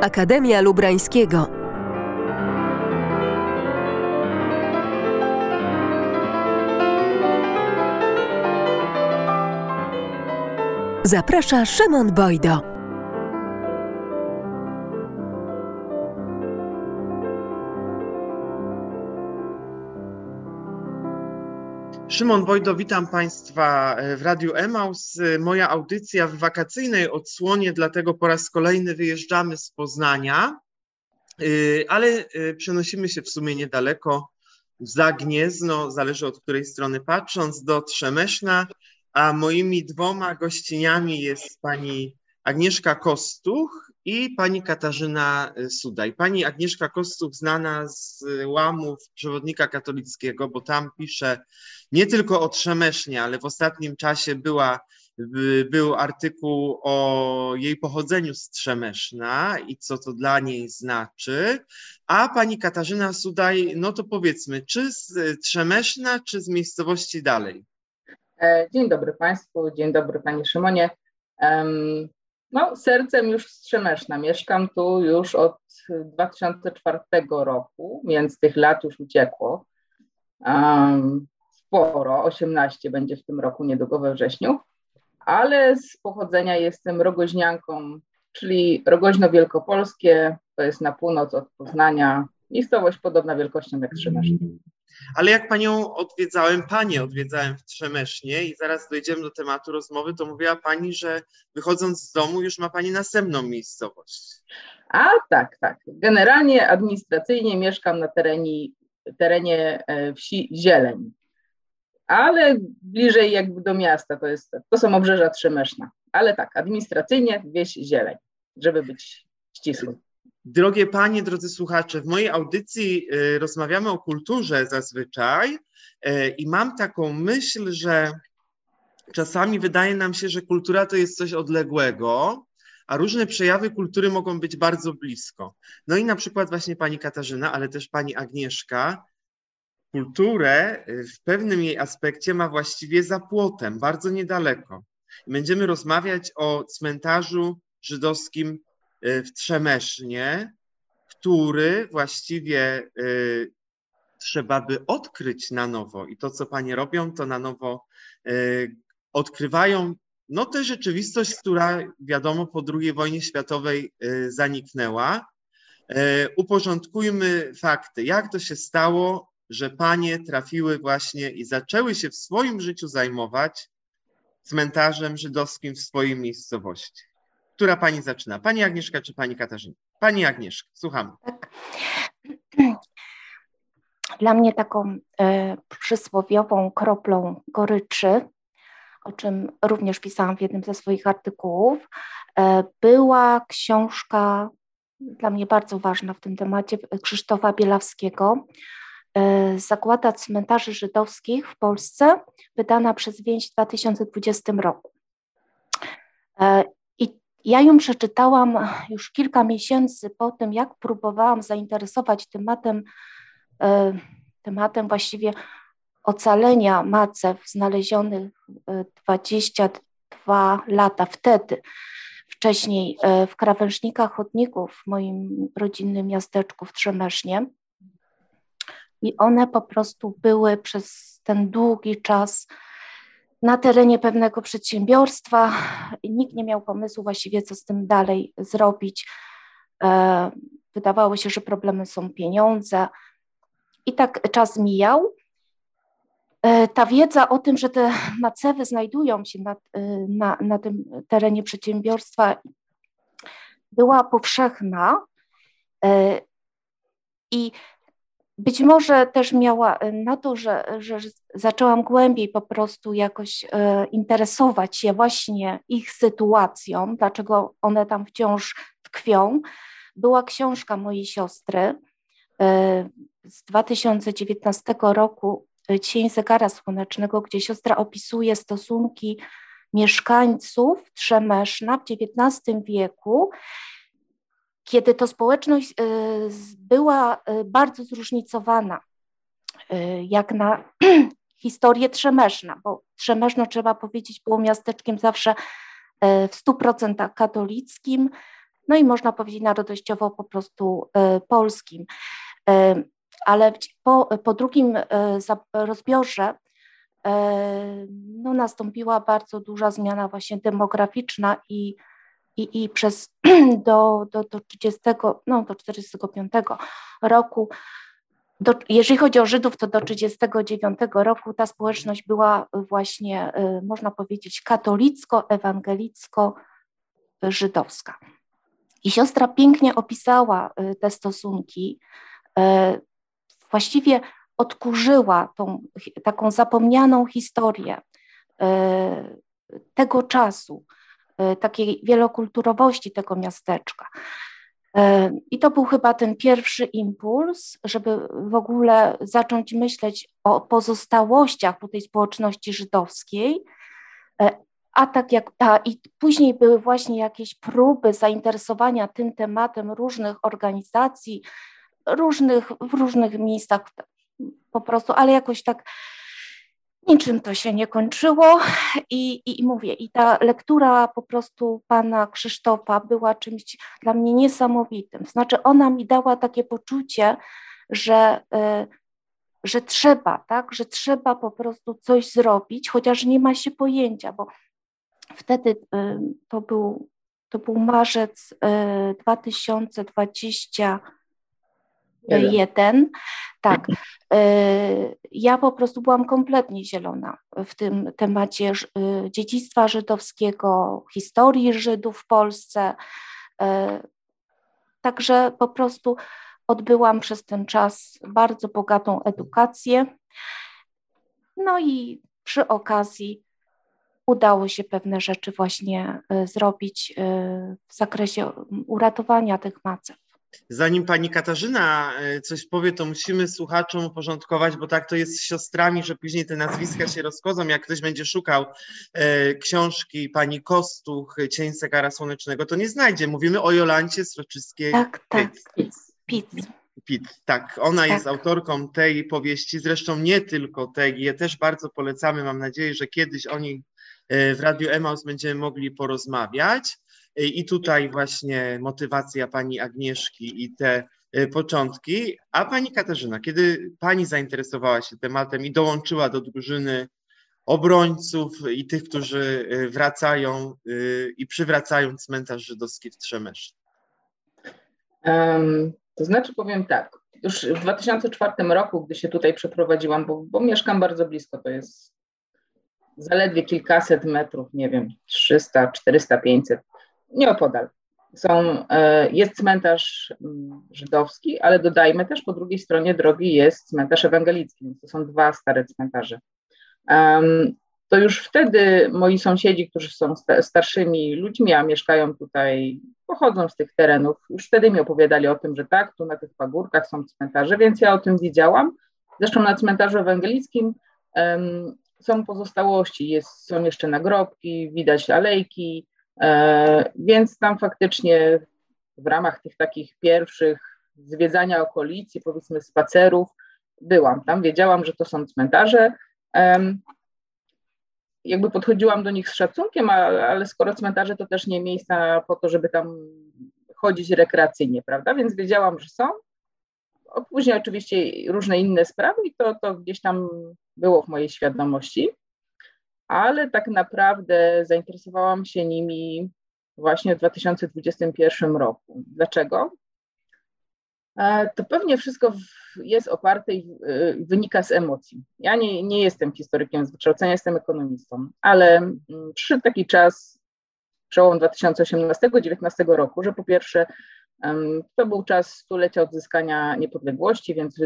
Akademia Lubrańskiego. Zaprasza Szymon Bojdo. Szymon Wojdo, witam Państwa e, w Radiu Emaus. E, moja audycja w wakacyjnej odsłonie, dlatego po raz kolejny wyjeżdżamy z Poznania, e, ale przenosimy się w sumie niedaleko, za Gniezno, zależy od której strony patrząc, do Trzemeszna, a moimi dwoma gościniami jest pani Agnieszka Kostuch i pani Katarzyna Sudaj. Pani Agnieszka Kostuch znana z łamów przewodnika katolickiego, bo tam pisze nie tylko o Trzemesznie, ale w ostatnim czasie była, był artykuł o jej pochodzeniu z Trzemeszna i co to dla niej znaczy. A pani Katarzyna Sudaj, no to powiedzmy, czy z Trzemeszna, czy z miejscowości dalej? E, dzień dobry Państwu, dzień dobry Panie Szymonie. No, sercem już z Trzemeszna. Mieszkam tu już od 2004 roku, więc tych lat już uciekło. Um, sporo, 18 będzie w tym roku, niedługo we wrześniu, ale z pochodzenia jestem rogoźnianką, czyli Rogoźno Wielkopolskie, to jest na północ od Poznania, miejscowość podobna wielkością jak Trzemesznie. Ale jak panią odwiedzałem, panie odwiedzałem w Trzemesznie i zaraz dojdziemy do tematu rozmowy, to mówiła pani, że wychodząc z domu już ma pani następną miejscowość. A tak, tak. Generalnie administracyjnie mieszkam na terenie, terenie e, wsi Zieleń, ale bliżej jakby do miasta, to, jest, to są obrzeża Trzemeszna. Ale tak, administracyjnie wieś Zieleń, żeby być ścisłym. Drogie panie, drodzy słuchacze, w mojej audycji y, rozmawiamy o kulturze zazwyczaj y, i mam taką myśl, że czasami wydaje nam się, że kultura to jest coś odległego, a różne przejawy kultury mogą być bardzo blisko. No i na przykład właśnie pani Katarzyna, ale też pani Agnieszka, kulturę y, w pewnym jej aspekcie ma właściwie za płotem, bardzo niedaleko. Będziemy rozmawiać o cmentarzu żydowskim w Trzemesznie, który właściwie y, trzeba by odkryć na nowo. I to, co panie robią, to na nowo y, odkrywają no tę rzeczywistość, która wiadomo po II wojnie światowej zaniknęła. Uporządkujmy fakty. Jak to się stało, że panie trafiły właśnie i zaczęły się w swoim życiu zajmować cmentarzem żydowskim w swojej miejscowości? Która pani zaczyna? Pani Agnieszka czy pani Katarzyna? Pani Agnieszka, słuchamy. Tak. Dla mnie taką e, przysłowiową kroplą goryczy, o czym również pisałam w jednym ze swoich artykułów, e, była książka dla mnie bardzo ważna w tym temacie Krzysztofa Bielawskiego, e, Zakłada cmentarzy żydowskich w Polsce, wydana przez Więź w 2020 roku. Ja ją przeczytałam już kilka miesięcy po tym, jak próbowałam zainteresować tematem, e, tematem właściwie ocalenia macew znalezionych 22 e, lata wtedy. Wcześniej e, w krawężnikach chodników w moim rodzinnym miasteczku w Trzemesznie. I one po prostu były przez ten długi czas na terenie pewnego przedsiębiorstwa. Nikt nie miał pomysłu właściwie, co z tym dalej zrobić. E, wydawało się, że problemem są pieniądze. I tak czas mijał. E, ta wiedza o tym, że te macewy znajdują się na, e, na, na tym terenie przedsiębiorstwa, była powszechna. I być może też miała e, na to, że, że zaczęłam głębiej po prostu jakoś e, interesować się właśnie ich sytuacją, dlaczego one tam wciąż tkwią. Była książka mojej siostry e, z 2019 roku, Cień zegara słonecznego, gdzie siostra opisuje stosunki mieszkańców Trzemeszna w XIX wieku kiedy to społeczność y, była y, bardzo zróżnicowana, y, jak na historię Trzemeszna, bo Trzemeszno, trzeba powiedzieć, było miasteczkiem zawsze w 100% katolickim no i można powiedzieć narodowościowo po prostu polskim. Ale po, po drugim rozbiorze no, nastąpiła bardzo duża zmiana właśnie demograficzna i, i, i przez do, do, do 30, no do 45 roku do, jeżeli chodzi o Żydów, to do 1939 roku ta społeczność była właśnie, y, można powiedzieć, katolicko-ewangelicko-żydowska. I siostra pięknie opisała y, te stosunki. Y, właściwie odkurzyła tą taką zapomnianą historię tego czasu, takiej wielokulturowości tego miasteczka. E, I to był chyba ten pierwszy impuls, żeby w ogóle zacząć myśleć o pozostałościach po tej społeczności żydowskiej. E, a tak jak, a i później były właśnie jakieś próby zainteresowania tym tematem różnych organizacji, różnych, w różnych miejscach po prostu, ale jakoś tak Niczym to się nie kończyło i, i, i, mówię, i ta lektura po prostu pana Krzysztofa była czymś dla mnie niesamowitym. Znaczy, ona mi dała takie poczucie, że, y, że trzeba, tak, że trzeba po prostu coś zrobić, chociaż nie ma się pojęcia, bo wtedy y, to był, to był marzec y, 2020 Jeden. jeden. Tak. E, ja po prostu byłam kompletnie zielona w tym temacie e, dziedzictwa żydowskiego, historii Żydów w Polsce. E, także po prostu odbyłam przez ten czas bardzo bogatą edukację. No i przy okazji udało się pewne rzeczy właśnie zrobić w zakresie uratowania tych macew. Zanim pani Katarzyna e, coś powie, to musimy słuchaczom uporządkować, bo tak to jest z siostrami, że później te nazwiska się rozchodzą. Jak ktoś będzie szukał e, książki pani Kostuch, Cień Segara Słonecznego, to nie znajdzie. Mówimy o Jolancie Sroczyskiej. Tak, tak. Pit. Pit, tak. Ona tak. jest autorką tej powieści, zresztą nie tylko tej. Je też bardzo polecamy. Mam nadzieję, że kiedyś o niej e, w Radiu Emaus będziemy mogli porozmawiać. I tutaj właśnie motywacja pani Agnieszki i te y, początki. A pani Katarzyna, kiedy pani zainteresowała się tematem i dołączyła do drużyny obrońców i tych, którzy y, wracają y, i przywracają cmentarz żydowski w Trzemesznie? Um, to znaczy powiem tak, już w 2004 roku, gdy się tutaj przeprowadziłam, bo, bo mieszkam bardzo blisko, to jest zaledwie kilkaset metrów, nie wiem, 300, 400, 500 nieopodal. Są, e, jest cmentarz mm, żydowski, ale dodajmy też po drugiej stronie drogi jest cmentarz ewangelicki, więc to są dwa stare cmentarze. To już wtedy moi sąsiedzi, którzy są starszymi ludźmi, a mieszkają tutaj, pochodzą z tych terenów, już wtedy mi opowiadali o tym, że tak, tu na tych pagórkach są cmentarze, więc ja o tym wiedziałam. Zresztą na cmentarzu ewangelickim są pozostałości, jest, są jeszcze nagrobki, widać alejki, więc tam faktycznie w ramach tych takich pierwszych zwiedzania okolicy, powiedzmy spacerów, byłam tam, wiedziałam, że to są cmentarze. Jakby podchodziłam do nich z szacunkiem, ale skoro cmentarze to też nie miejsca po to, żeby tam chodzić rekreacyjnie, prawda? Więc wiedziałam, że są. Później oczywiście różne inne sprawy i to, to gdzieś tam było w mojej świadomości ale tak naprawdę zainteresowałam się nimi właśnie w 2021 roku. Dlaczego? E, to pewnie wszystko jest oparte i e, wynika z emocji. Ja nie, nie jestem historykiem z wykształcenia, jestem ekonomistą, ale mm, przyszedł taki czas, przełom 2018-2019 roku, że po pierwsze to był czas stulecia odzyskania niepodległości, więc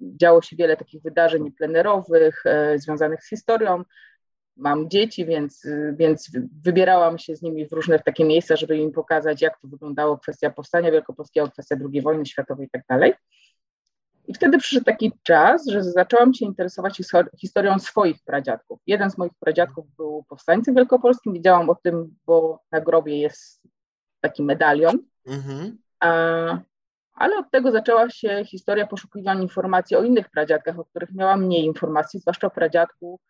działo się wiele takich wydarzeń plenerowych e, związanych z historią mam dzieci, więc, więc wybierałam się z nimi w różne takie miejsca, żeby im pokazać, jak to wyglądało kwestia powstania wielkopolskiego, kwestia II wojny światowej i tak dalej. I wtedy przyszedł taki czas, że zaczęłam się interesować historią swoich pradziadków. Jeden z moich pradziadków był powstańcem wielkopolskim, wiedziałam o tym, bo na grobie jest taki medalion. Mhm. A, ale od tego zaczęła się historia poszukiwania informacji o innych pradziadkach, o których miałam mniej informacji, zwłaszcza o pradziadku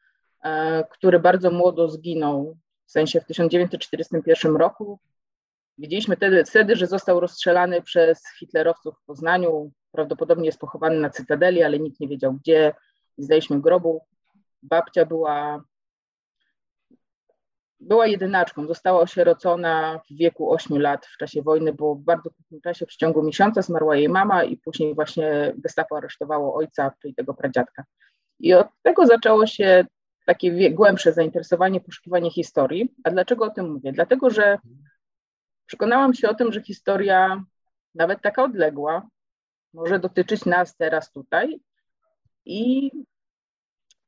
który bardzo młodo zginął, w sensie w 1941 roku. Wiedzieliśmy wtedy, wtedy, że został rozstrzelany przez hitlerowców w Poznaniu. Prawdopodobnie jest pochowany na Cytadeli, ale nikt nie wiedział gdzie. Zdaliśmy grobu. Babcia była, była jedynaczką. Została osierocona w wieku 8 lat w czasie wojny, bo w bardzo krótkim czasie, w ciągu miesiąca zmarła jej mama i później właśnie gestapo aresztowało ojca, czyli tego pradziadka. I od tego zaczęło się takie głębsze zainteresowanie, poszukiwanie historii. A dlaczego o tym mówię? Dlatego, że przekonałam się o tym, że historia, nawet taka odległa, może dotyczyć nas teraz tutaj i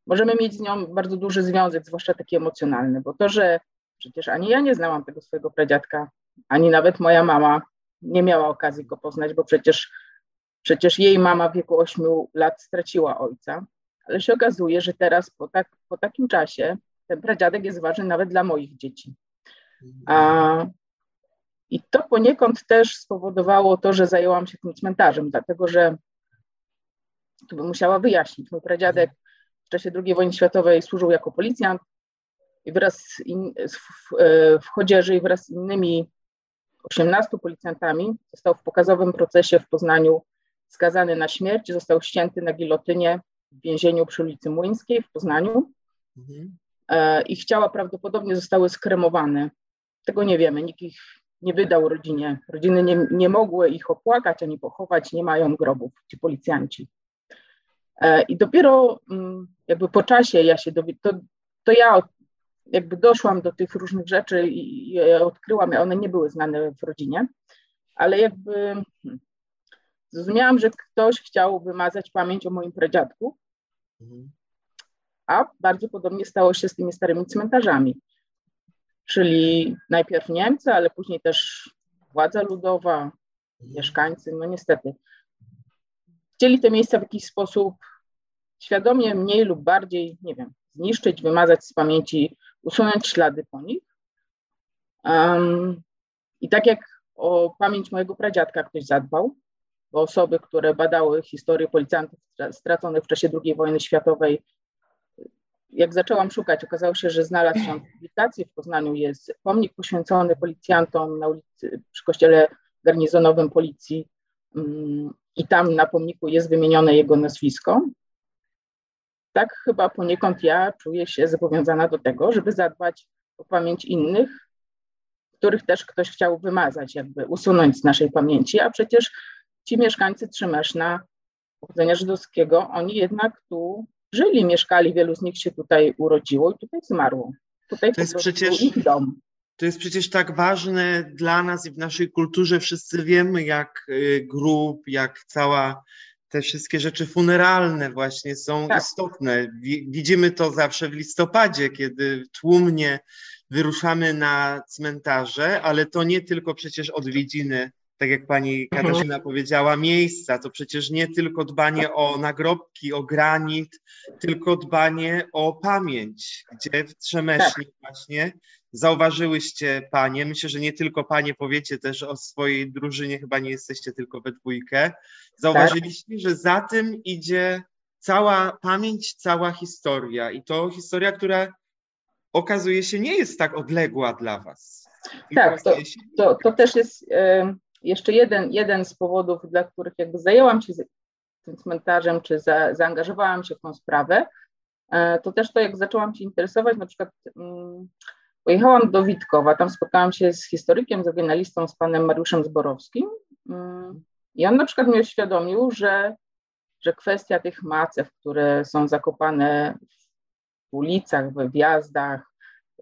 możemy mieć z nią bardzo duży związek, zwłaszcza taki emocjonalny, bo to, że przecież ani ja nie znałam tego swojego pradziadka, ani nawet moja mama nie miała okazji go poznać, bo przecież, przecież jej mama w wieku 8 lat straciła ojca, ale się okazuje, że teraz po, tak, po takim czasie ten pradziadek jest ważny nawet dla moich dzieci. A, I to poniekąd też spowodowało to, że zajęłam się tym cmentarzem, dlatego że tu bym musiała wyjaśnić. Mój pradziadek w czasie II wojny światowej służył jako policjant i wraz in, w, w Chodzieży i wraz z innymi 18 policjantami został w pokazowym procesie w Poznaniu skazany na śmierć, został ścięty na gilotynie w więzieniu przy ulicy Młyńskiej w Poznaniu. Mhm. E, ich ciała prawdopodobnie zostały skremowane. Tego nie wiemy, nikt ich nie wydał rodzinie. Rodziny nie, nie mogły ich opłakać ani pochować, nie mają grobów, ci policjanci. E, I dopiero mm, jakby po czasie ja się dowiedziałam, to, to ja jakby doszłam do tych różnych rzeczy i, i odkryłam, one nie były znane w rodzinie, ale jakby hmm, Zrozumiałam, że ktoś chciał wymazać pamięć o moim pradziadku, mhm. a bardzo podobnie stało się z tymi starymi cmentarzami. Czyli najpierw Niemcy, ale później też władza ludowa, mhm. mieszkańcy, no niestety, chcieli te miejsca w jakiś sposób świadomie, mniej lub bardziej, nie wiem, zniszczyć, wymazać z pamięci, usunąć ślady po nich. Um, I tak jak o pamięć mojego pradziadka ktoś zadbał, osoby, które badały historię policjantów straconych w czasie II wojny światowej, jak zaczęłam szukać, okazało się, że znalazł się w publikacji w Poznaniu jest pomnik poświęcony policjantom na ulicy, przy kościele garnizonowym policji mm, i tam na pomniku jest wymienione jego nazwisko. Tak chyba poniekąd ja czuję się zobowiązana do tego, żeby zadbać o pamięć innych, których też ktoś chciał wymazać, jakby usunąć z naszej pamięci, a przecież ci mieszkańcy Trzymeszna pochodzenia żydowskiego, oni jednak tu żyli, mieszkali, wielu z nich się tutaj urodziło i tutaj zmarło. Tutaj to jest przecież ich dom. To jest przecież tak ważne dla nas i w naszej kulturze. Wszyscy wiemy, jak y, grób, jak cała te wszystkie rzeczy funeralne właśnie są tak. istotne. Widzimy to zawsze w listopadzie, kiedy tłumnie wyruszamy na cmentarze, ale to nie tylko przecież odwiedziny tak jak pani. Katarzyna mhm. powiedziała, miejsca. To przecież nie tylko dbanie o nagrobki, o granit, tylko dbanie o pamięć, gdzie w Trzemesznie tak. właśnie zauważyłyście panie, myślę, że nie tylko panie powiecie też o swojej drużynie, chyba nie jesteście tylko we dwójkę, zauważyliście, tak. że za tym idzie cała pamięć, cała historia i to historia, która okazuje się nie jest tak odległa dla was. Tak, to, to, to, też jest jeszcze jeden, jeden z powodów, dla których jakby zajęłam się tym cmentarzem, czy za, zaangażowałam się w tą sprawę, e, to też to, jak zaczęłam się interesować, na przykład um, pojechałam do Witkowa, tam spotkałam się z historykiem, z oryginalistą, z panem Mariuszem Zborowskim. Um, i on na przykład mi uświadomił, że, że kwestia tych macew, które są zakopane w ulicach, we wjazdach,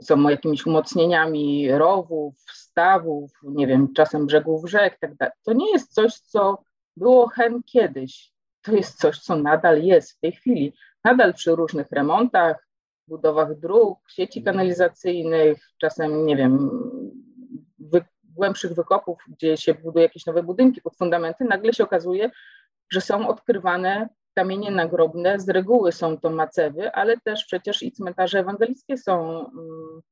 są jakimiś umocnieniami rowów, stawów, nie wiem, czasem brzegów rzek, tak dalej. To nie jest coś, co było hen kiedyś. To jest coś, co nadal jest w tej chwili. Nadal przy różnych remontach, budowach dróg, sieci kanalizacyjnych, czasem, nie wiem, wy, głębszych wykopów, gdzie się buduje jakieś nowe budynki pod fundamenty, nagle się okazuje, że są odkrywane kamienie nagrobne, z reguły są to macewy, ale też przecież i cmentarze ewangelickie są mm,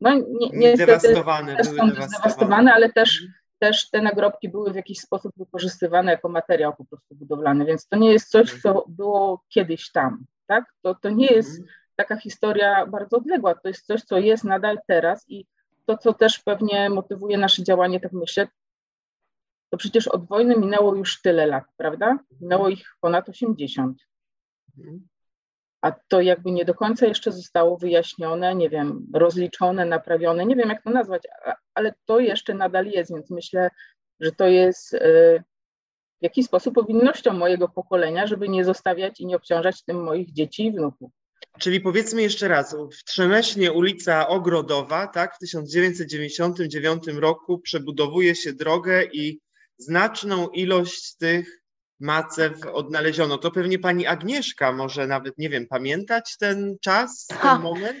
no, nie, niestety dewastowane, też są zdewastowane, ale też, też te nagrobki były w jakiś sposób wykorzystywane jako materiał po prostu budowlany, więc to nie jest coś, co było kiedyś tam, tak? To, to nie jest mhm. taka historia bardzo odległa, to jest coś, co jest nadal teraz i to, co też pewnie motywuje nasze działanie, tak myślę, to przecież od wojny minęło już tyle lat, prawda? Minęło ich ponad 80. Mhm. A to jakby nie do końca jeszcze zostało wyjaśnione, nie wiem, rozliczone, naprawione, nie wiem jak to nazwać, ale to jeszcze nadal jest, więc myślę, że to jest y, w jakiś sposób powinnością mojego pokolenia, żeby nie zostawiać i nie obciążać tym moich dzieci i wnuków. Czyli powiedzmy jeszcze raz, w Trzemesznie ulica Ogrodowa, tak, w 1999 roku przebudowuje się drogę i znaczną ilość tych macew odnaleziono. To pewnie pani Agnieszka może nawet, nie wiem, pamiętać ten czas, ha. ten moment?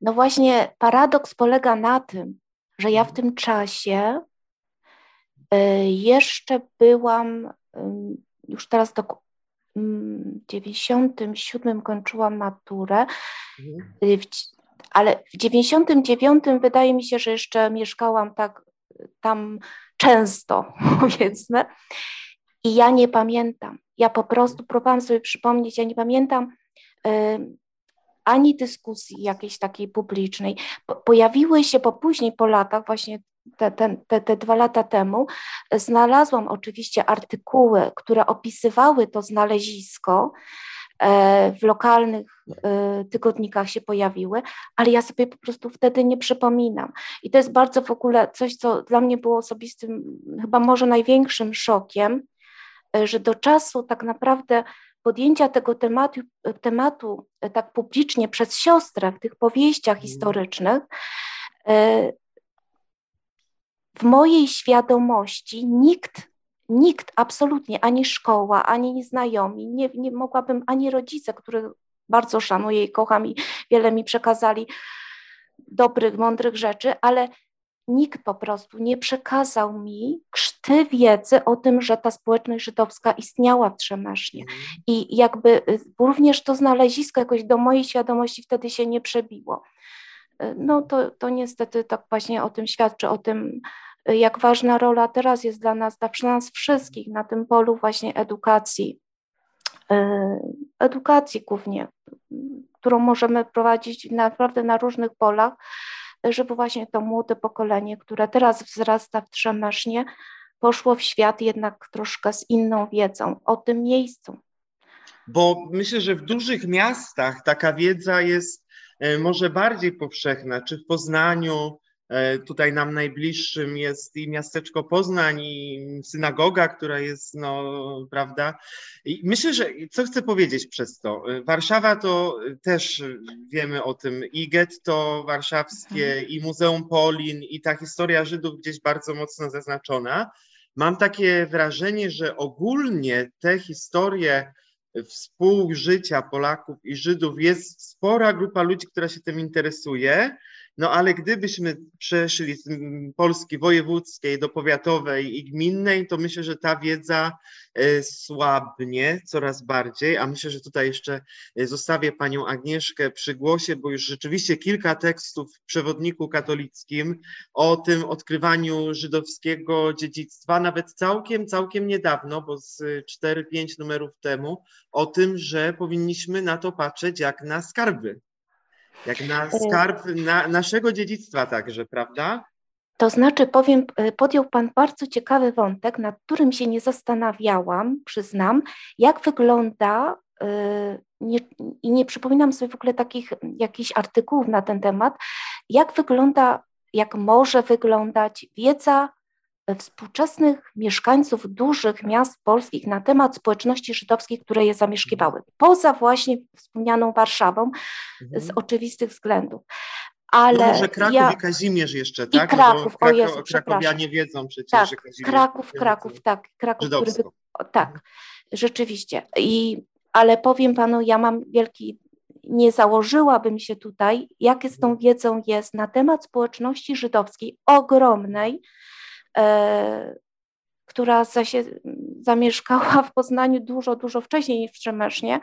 No właśnie, paradoks polega na tym, że ja w tym czasie y, jeszcze byłam, już teraz do, w 97 kończyłam maturę, mhm. Y, ale w 99 wydaje mi się, że jeszcze mieszkałam tak tam często, powiedzmy. I ja nie pamiętam. Ja po prostu próbowałam sobie przypomnieć, ja nie pamiętam y, ani dyskusji jakiejś takiej publicznej. Po, pojawiły się po później, po latach, właśnie te, te, te, te dwa lata temu, znalazłam oczywiście artykuły, które opisywały to znalezisko. E, w lokalnych e, tygodnikach się pojawiły, ale ja sobie po prostu wtedy nie przypominam. I to jest bardzo w ogóle coś, co dla mnie było osobistym, chyba może największym szokiem, e, że do czasu tak naprawdę podjęcia tego tematu, tematu tak publicznie przez siostrę w tych powieściach mhm. historycznych, w mojej świadomości nikt nikt absolutnie, ani szkoła, ani znajomi, nie, nie mogłabym, ani rodzice, których bardzo szanuję i kocham i wiele mi przekazali dobrych, mądrych rzeczy, ale nikt po prostu nie przekazał mi krzty wiedzy o tym, że ta społeczność żydowska istniała w Trzemesznie. Mhm. I jakby y, również to znalezisko jakoś do mojej świadomości wtedy się nie przebiło. Y, no to, to niestety tak właśnie o tym świadczy, o tym jak ważna rola teraz jest dla nas, dla nas wszystkich na tym polu właśnie edukacji. E, edukacji głównie, którą możemy prowadzić naprawdę na różnych polach, żeby właśnie to młode pokolenie, które teraz wzrasta w Trzemesznie, poszło w świat jednak troszkę z inną wiedzą o tym miejscu. Bo myślę, że w dużych miastach taka wiedza jest e, może bardziej powszechna, czy w Poznaniu, tutaj nam najbliższym jest i miasteczko Poznań, i synagoga, która jest, no, prawda. I myślę, że co chcę powiedzieć przez to? E, Warszawa to też wiemy o tym i getto warszawskie, mhm. i Muzeum Polin, i ta historia Żydów gdzieś bardzo mocno zaznaczona. Mam takie wrażenie, że ogólnie te historie współżycia Polaków i Żydów jest spora grupa ludzi, która się tym interesuje no ale gdybyśmy przeszli z Polski wojewódzkiej do powiatowej i gminnej, to myślę, że ta wiedza e, słabnie coraz bardziej, a myślę, że tutaj jeszcze e, zostawię panią Agnieszkę przy głosie, bo już rzeczywiście kilka tekstów w przewodniku katolickim o tym odkrywaniu żydowskiego dziedzictwa, nawet całkiem, całkiem niedawno, bo z 4-5 numerów temu, o tym, że powinniśmy na to patrzeć jak na skarby jak na e, skarb na, naszego dziedzictwa także, prawda? To znaczy, powiem, e, podjął Pan bardzo ciekawy wątek, nad którym się nie zastanawiałam, przyznam, jak wygląda, e, nie, i nie przypominam sobie w ogóle takich jakichś artykułów na ten temat, jak wygląda, jak może wyglądać wiedza współczesnych mieszkańców dużych miast polskich na temat społeczności żydowskiej, które je zamieszkiwały, poza właśnie wspomnianą Warszawą mhm. z oczywistych względów. Ale no może Kraków ja... i Kazimierz jeszcze, tak? I Kraków, no o Jezu, Krakowianie wiedzą przecież, tak, że Kazimierz Kraków, Kraków, tak. Kraków, który tak, mhm. rzeczywiście. I, ale powiem panu, ja mam wielki nie założyłabym się tutaj, jakie z tą mhm. wiedzą jest na temat społeczności żydowskiej, ogromnej, która zasie, zamieszkała w Poznaniu dużo, dużo wcześniej niż w Trzemesznie, e,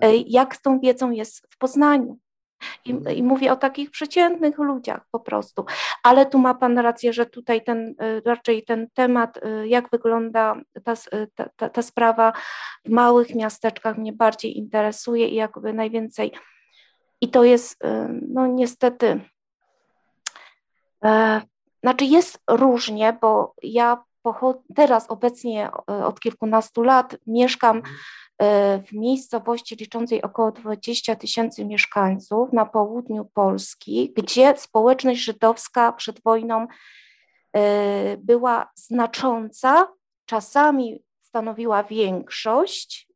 tak. jak z tą wiedzą jest w Poznaniu. I, mhm. I, mówię o takich przeciętnych ludziach po prostu. Ale tu ma Pan rację, że tutaj ten, e, raczej ten temat, jak wygląda ta, ta, ta sprawa w małych miasteczkach mnie bardziej interesuje i jakby najwięcej. I to jest no niestety E, znaczy jest różnie, bo ja teraz obecnie e, od kilkunastu lat mieszkam mhm. e, w miejscowości liczącej około 20 tysięcy mieszkańców na południu Polski, gdzie społeczność żydowska przed wojną była znacząca, czasami stanowiła większość,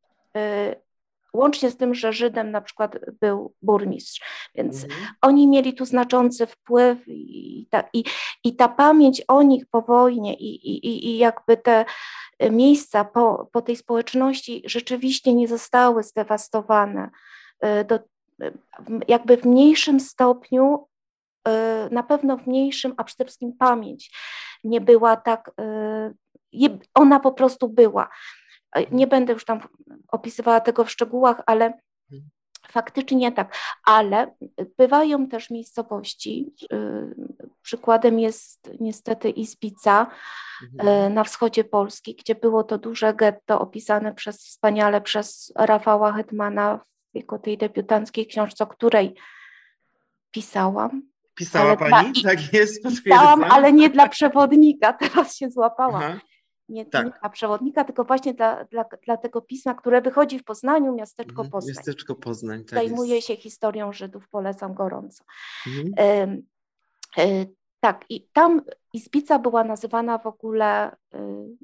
łącznie z tym, że Żydem na przykład był burmistrz. Więc mhm. oni mieli tu znaczący wpływ i ta, i, i ta pamięć o nich po wojnie i, i, i jakby te miejsca po, po tej społeczności rzeczywiście nie zostały zdewastowane. E, do, jakby w mniejszym stopniu, e, na pewno w mniejszym, a przede wszystkim pamięć nie była tak, e, ona po prostu była. Nie będę już tam opisywała tego w szczegółach, ale mhm. faktycznie tak. Ale bywają też miejscowości, y, przykładem jest niestety Izbica mhm. y, na wschodzie Polski, gdzie było to duże getto opisane przez wspaniale przez Rafała Hetmana w jego tej debiutanckiej książce, o której pisałam. Pisała pani? Dla, tak jest. Pisałam, ale nie dla przewodnika, teraz się złapałam. Aha nie, tak. dla przewodnika, tylko właśnie dla, dla, dla tego pisma, które wychodzi w Poznaniu, Miasteczko mhm, Poznań. Miasteczko Poznań, tak Zajmuje jest. się historią Żydów, polecam gorąco. Mhm. y, tak, i tam Izbica była nazywana w ogóle y,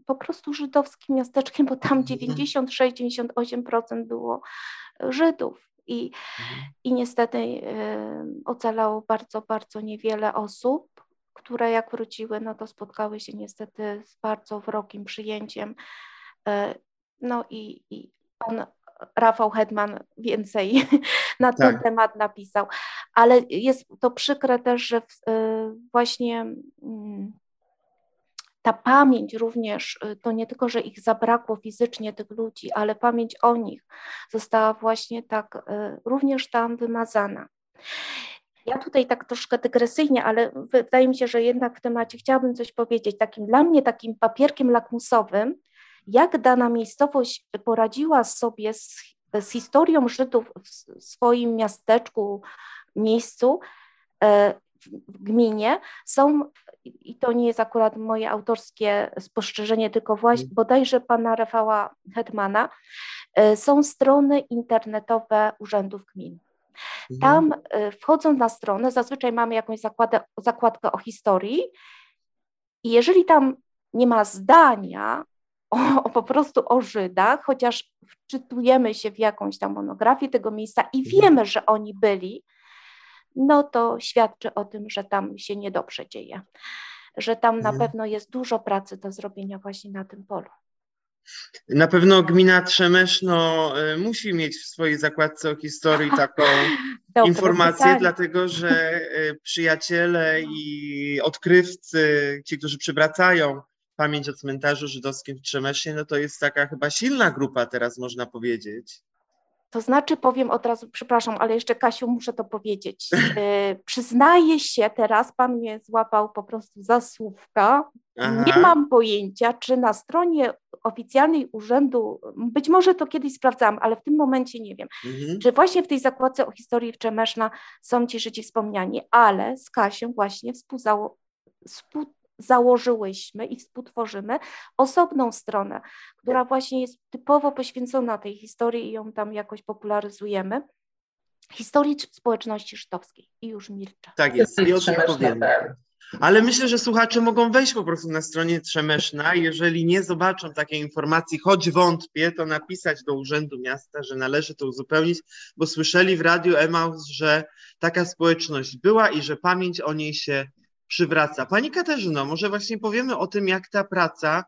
po prostu żydowskim miasteczkiem, bo tam 96-98% mhm. było Żydów. I, mhm. i niestety y, ocalało bardzo, bardzo niewiele osób które jak wróciły, no to spotkały się niestety z bardzo wrogim przyjęciem. E, no i, i on, Rafał Hetman więcej na ten tak. temat napisał. Ale jest to przykre też, że e, właśnie mm, ta pamięć również, e, to nie tylko, że ich zabrakło fizycznie tych ludzi, ale pamięć o nich została właśnie tak również tam wymazana. Ja tutaj tak troszkę dygresyjnie, ale wydaje mi się, że jednak w temacie chciałabym coś powiedzieć. Takim dla mnie takim papierkiem lakmusowym, jak dana miejscowość poradziła sobie z, z historią Żydów w swoim miasteczku, miejscu, e, w gminie, są, i to nie jest akurat moje autorskie spostrzeżenie, tylko właśnie mm. bodajże pana Rafała Hetmana, e, są strony internetowe urzędów gmin. Mhm. Tam y, wchodząc na stronę, zazwyczaj mamy jakąś zakładę, zakładkę o historii i jeżeli tam nie ma zdania o, o, po prostu o Żydach, chociaż wczytujemy się w jakąś tam monografię tego miejsca i mhm. wiemy, że oni byli, no to świadczy o tym, że tam się niedobrze dzieje, że tam na mhm. pewno jest dużo pracy do zrobienia właśnie na tym polu. Na pewno gmina Trzemeszno y, musi mieć w swojej zakładce o historii taką informację, dlatego że y, przyjaciele i odkrywcy, ci, którzy przywracają pamięć o cmentarzu żydowskim w Trzemesznie, no to jest taka chyba silna grupa teraz można powiedzieć. To znaczy, powiem od razu, przepraszam, ale jeszcze Kasiu, muszę to powiedzieć. Yy, przyznaję się teraz, pan mnie złapał po prostu za słówka. Aha. Nie mam pojęcia, czy na stronie oficjalnej urzędu, być może to kiedyś sprawdzałam, ale w tym momencie nie wiem, mhm. czy właśnie w tej zakładce o historii Czemeszna są ci Żydzi wspomniani, ale z Kasią właśnie współzało, współ, założyłyśmy i współtworzymy osobną stronę, która właśnie jest typowo poświęcona tej historii i ją tam jakoś popularyzujemy. Historii społeczności żydowskiej i już milczę. Tak jest, i o tym powiemy. Ale myślę, że słuchacze mogą wejść po prostu na stronie Trzemeszna. Jeżeli nie zobaczą takiej informacji, choć wątpię, to napisać do Urzędu Miasta, że należy to uzupełnić, bo słyszeli w radiu Emaus, że taka społeczność była i że pamięć o niej się przywraca. Pani Katarzyno, może właśnie powiemy o tym, jak ta praca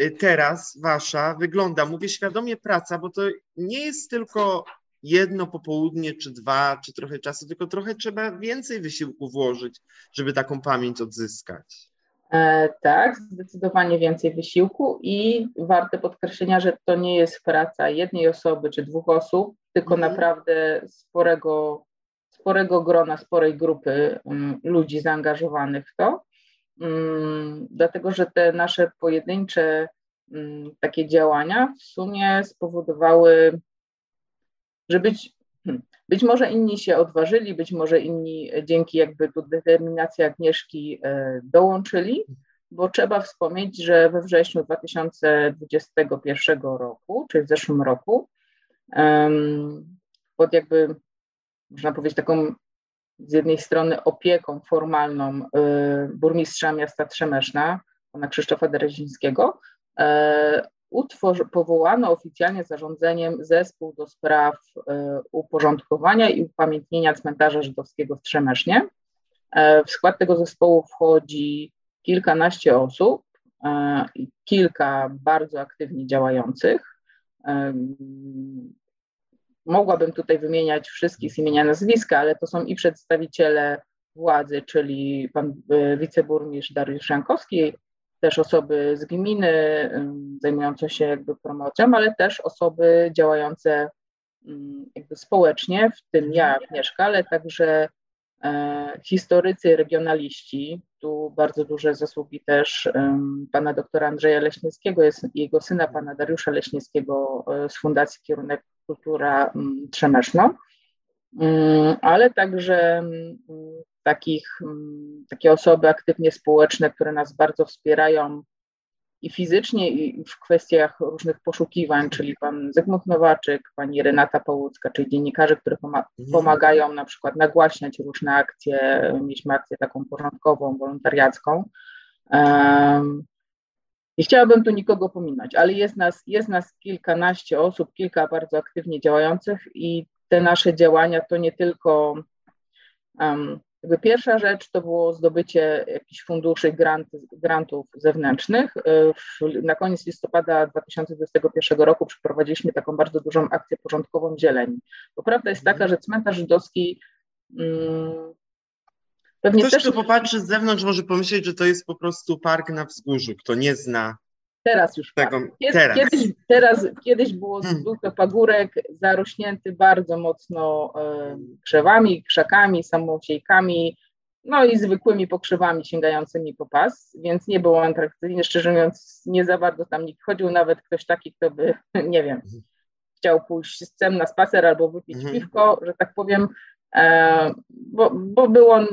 y, teraz wasza wygląda. Mówię świadomie praca, bo to nie jest tylko jedno popołudnie, czy dwa, czy trochę czasu, tylko trochę trzeba więcej wysiłku włożyć, żeby taką pamięć odzyskać. E, tak, zdecydowanie więcej wysiłku i warte podkreślenia, że to nie jest praca jednej osoby czy dwóch osób, tylko mhm. naprawdę sporego sporego grona, sporej grupy mm, ludzi zaangażowanych w to, mm, dlatego że te nasze pojedyncze mm, takie działania w sumie spowodowały, że być, hmm, być może inni się odważyli, być może inni dzięki jakby tu determinacji Agnieszki dołączyli, bo trzeba wspomnieć, że we wrześniu 2021 roku, czyli w zeszłym roku, pod jakby, można powiedzieć, taką z jednej strony opieką formalną y, burmistrza miasta Trzemeszna, pana Krzysztofa Derezińskiego, e, powołano oficjalnie zarządzeniem zespół do spraw y, uporządkowania i upamiętnienia cmentarza żydowskiego w Trzemesznie. E, w skład tego zespołu wchodzi kilkanaście osób e, i kilka bardzo aktywnie działających. Mogłabym tutaj wymieniać wszystkich z imienia nazwiska, ale to są i przedstawiciele władzy, czyli pan e, wiceburmistrz Dariusz Jankowski, też osoby z gminy zajmujące się jakby promocją, ale też osoby działające jakby społecznie, w tym ja, Agnieszka, ale także e, historycy, regionaliści. Tu bardzo duże zasługi też pana doktora Andrzeja Leśniewskiego, jest jego syna, pana Dariusza Leśniewskiego e, z Fundacji Kierunek Kultura mm, Trzemeszno, mm, ale także mm, takich, takie osoby aktywnie społeczne, które nas bardzo wspierają i fizycznie, i w kwestiach różnych poszukiwań, czyli pan Zygmunt Nowaczyk, pani Renata Połucka, czyli dziennikarze, mhm. pomagają na przykład nagłaśniać różne akcje. Mieliśmy akcję taką porządkową, wolontariacką. Nie chciałabym tu nikogo pominąć, ale jest nas, jest nas kilkanaście osób, kilka bardzo aktywnie działających i te nasze działania to nie tylko um, jakby pierwsza rzecz to było zdobycie jakichś funduszy, grant, grantów zewnętrznych. W, na koniec listopada 2021 roku przeprowadziliśmy taką bardzo dużą akcję porządkową zieleni. Bo prawda jest taka, że cmentarz żydowski um, Pewnie Ktoś, też... kto popatrzy z zewnątrz, może pomyśleć, że to jest po prostu park na wzgórzu. Kto nie zna Teraz już tego. Kiedy, teraz. Kiedyś, teraz, kiedyś było, hmm. był to pagórek zarośnięty bardzo mocno krzewami, krzakami, samosiejkami, no i zwykłymi pokrzywami sięgającymi po pas, więc nie było atrakcyjnie. Szczerze mówiąc, nie za bardzo tam nikt chodził, nawet ktoś taki, kto by, nie wiem, mhm. chciał pójść z cem na spacer albo wypić hmm. piwko, że tak powiem, e, bo, bo był on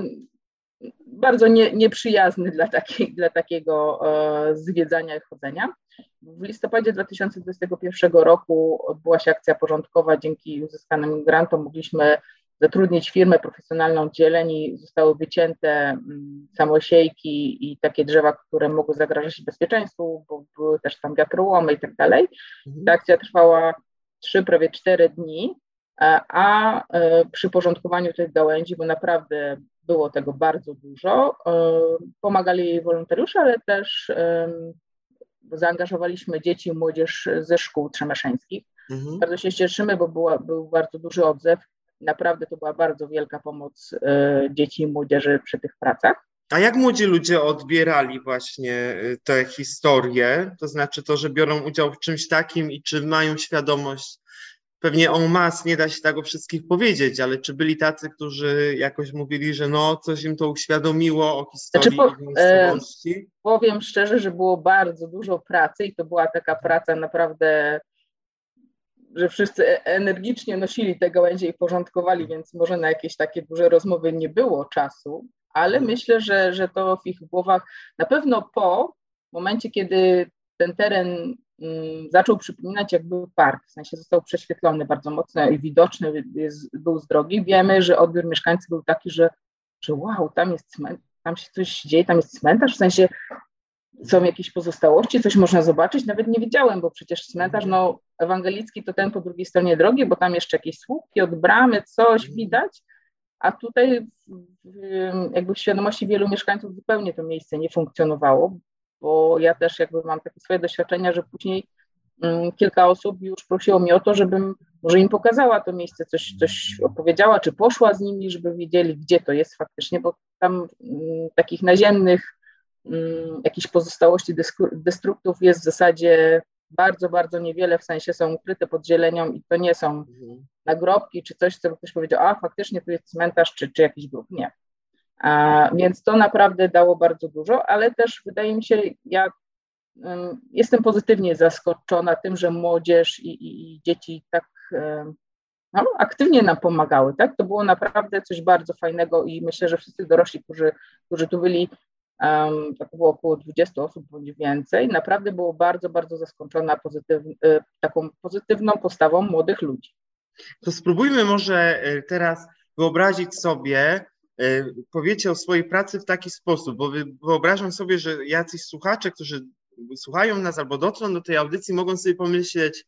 bardzo nie, nieprzyjazny dla, takiej, dla takiego e, zwiedzania i chodzenia. W listopadzie 2021 roku odbyła się akcja porządkowa. Dzięki uzyskanym grantom mogliśmy zatrudnić firmę profesjonalną dzieleni. Zostały wycięte mm, samosiejki i takie drzewa, które mogły zagrażać bezpieczeństwu, bo były też tam wiatrołomy i tak dalej. Mhm. Ta akcja trwała trzy, prawie cztery dni, a e, przy porządkowaniu tych gałęzi, bo naprawdę było tego bardzo dużo. E, pomagali jej wolontariusze, ale też zaangażowaliśmy dzieci i młodzież ze szkół trzemeszeńskich. Mhm. Bardzo się cieszymy, bo była, był bardzo duży odzew. Naprawdę to była bardzo wielka pomoc e, dzieci i młodzieży przy tych pracach. A jak młodzi ludzie odbierali właśnie e, te historie? To znaczy to, że biorą udział w czymś takim i czy mają świadomość pewnie en masse nie da się tak o wszystkich powiedzieć, ale czy byli tacy, którzy jakoś mówili, że no coś im to uświadomiło o historii znaczy, po, e, Powiem szczerze, że było bardzo dużo pracy i to była taka praca naprawdę że wszyscy e, energicznie nosili te gałęzie i porządkowali, więc może na jakieś takie duże rozmowy nie było czasu, ale mhm. myślę, że, że to w ich głowach na pewno po momencie, kiedy ten teren zaczął przypominać jakby park, w sensie został prześwietlony bardzo mocno i widoczny jest, był z drogi. Wiemy, że odbiór mieszkańców był taki, że, że wow, tam jest cmentarz, tam się coś dzieje, tam jest cmentarz, w sensie są jakieś pozostałości, coś można zobaczyć, nawet nie wiedziałem, bo przecież cmentarz no, ewangelicki to ten po drugiej stronie drogi, bo tam jeszcze jakieś słupki od bramy, coś mhm. widać, a tutaj jakby w świadomości wielu mieszkańców zupełnie to miejsce nie funkcjonowało, bo ja też jakby mam takie swoje doświadczenia, że później um, kilka osób już prosiło mnie o to, żebym może im pokazała to miejsce, coś, coś opowiedziała, czy poszła z nimi, żeby wiedzieli, gdzie to jest faktycznie, bo tam um, takich naziemnych um, jakichś pozostałości destruktów jest w zasadzie bardzo, bardzo niewiele, w sensie są ukryte pod zielenią i to nie są mhm. nagrobki czy coś, co by ktoś powiedział, a faktycznie tu jest cmentarz czy, czy jakiś grób. Nie. Więc to naprawdę dało bardzo dużo, ale też wydaje mi się, ja jestem pozytywnie zaskoczona tym, że młodzież i, i, i dzieci tak no, aktywnie nam pomagały, tak? To było naprawdę coś bardzo fajnego i myślę, że wszyscy dorośli, którzy, którzy tu byli, um, było około 20 osób bądź więcej, naprawdę było bardzo, bardzo zaskoczona pozytyw, e, taką pozytywną postawą młodych ludzi. To spróbujmy może e, teraz wyobrazić sobie, powiecie o swojej pracy w taki sposób, bo wyobrażam sobie, że jacyś słuchacze, którzy słuchają nas albo dotrą do tej audycji, mogą sobie pomyśleć,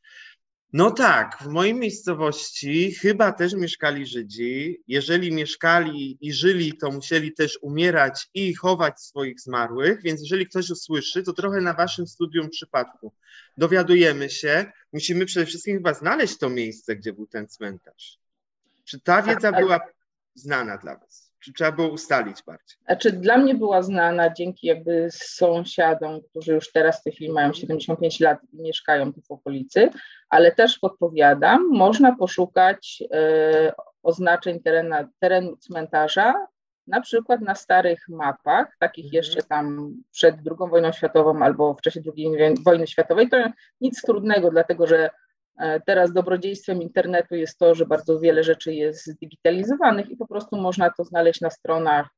no tak, w mojej miejscowości chyba też mieszkali Żydzi. Jeżeli mieszkali i żyli, to musieli też umierać i chować swoich zmarłych, więc jeżeli ktoś usłyszy, to trochę na waszym studium przypadku dowiadujemy się, musimy przede wszystkim chyba znaleźć to miejsce, gdzie był ten cmentarz. Czy ta wiedza była znana dla was? Czy trzeba było ustalić bardziej? Znaczy, dla mnie była znana dzięki jakby sąsiadom, którzy już teraz w tej chwili mają 75 lat i mieszkają tu w okolicy, ale też podpowiadam, można poszukać e, oznaczeń terena, terenu cmentarza, na przykład na starych mapach, takich mhm. jeszcze tam przed II wojną światową albo w czasie II wojny światowej, to nic trudnego, dlatego że teraz dobrodziejstwem internetu jest to, że bardzo wiele rzeczy jest zdigitalizowanych i po prostu można to znaleźć na stronach.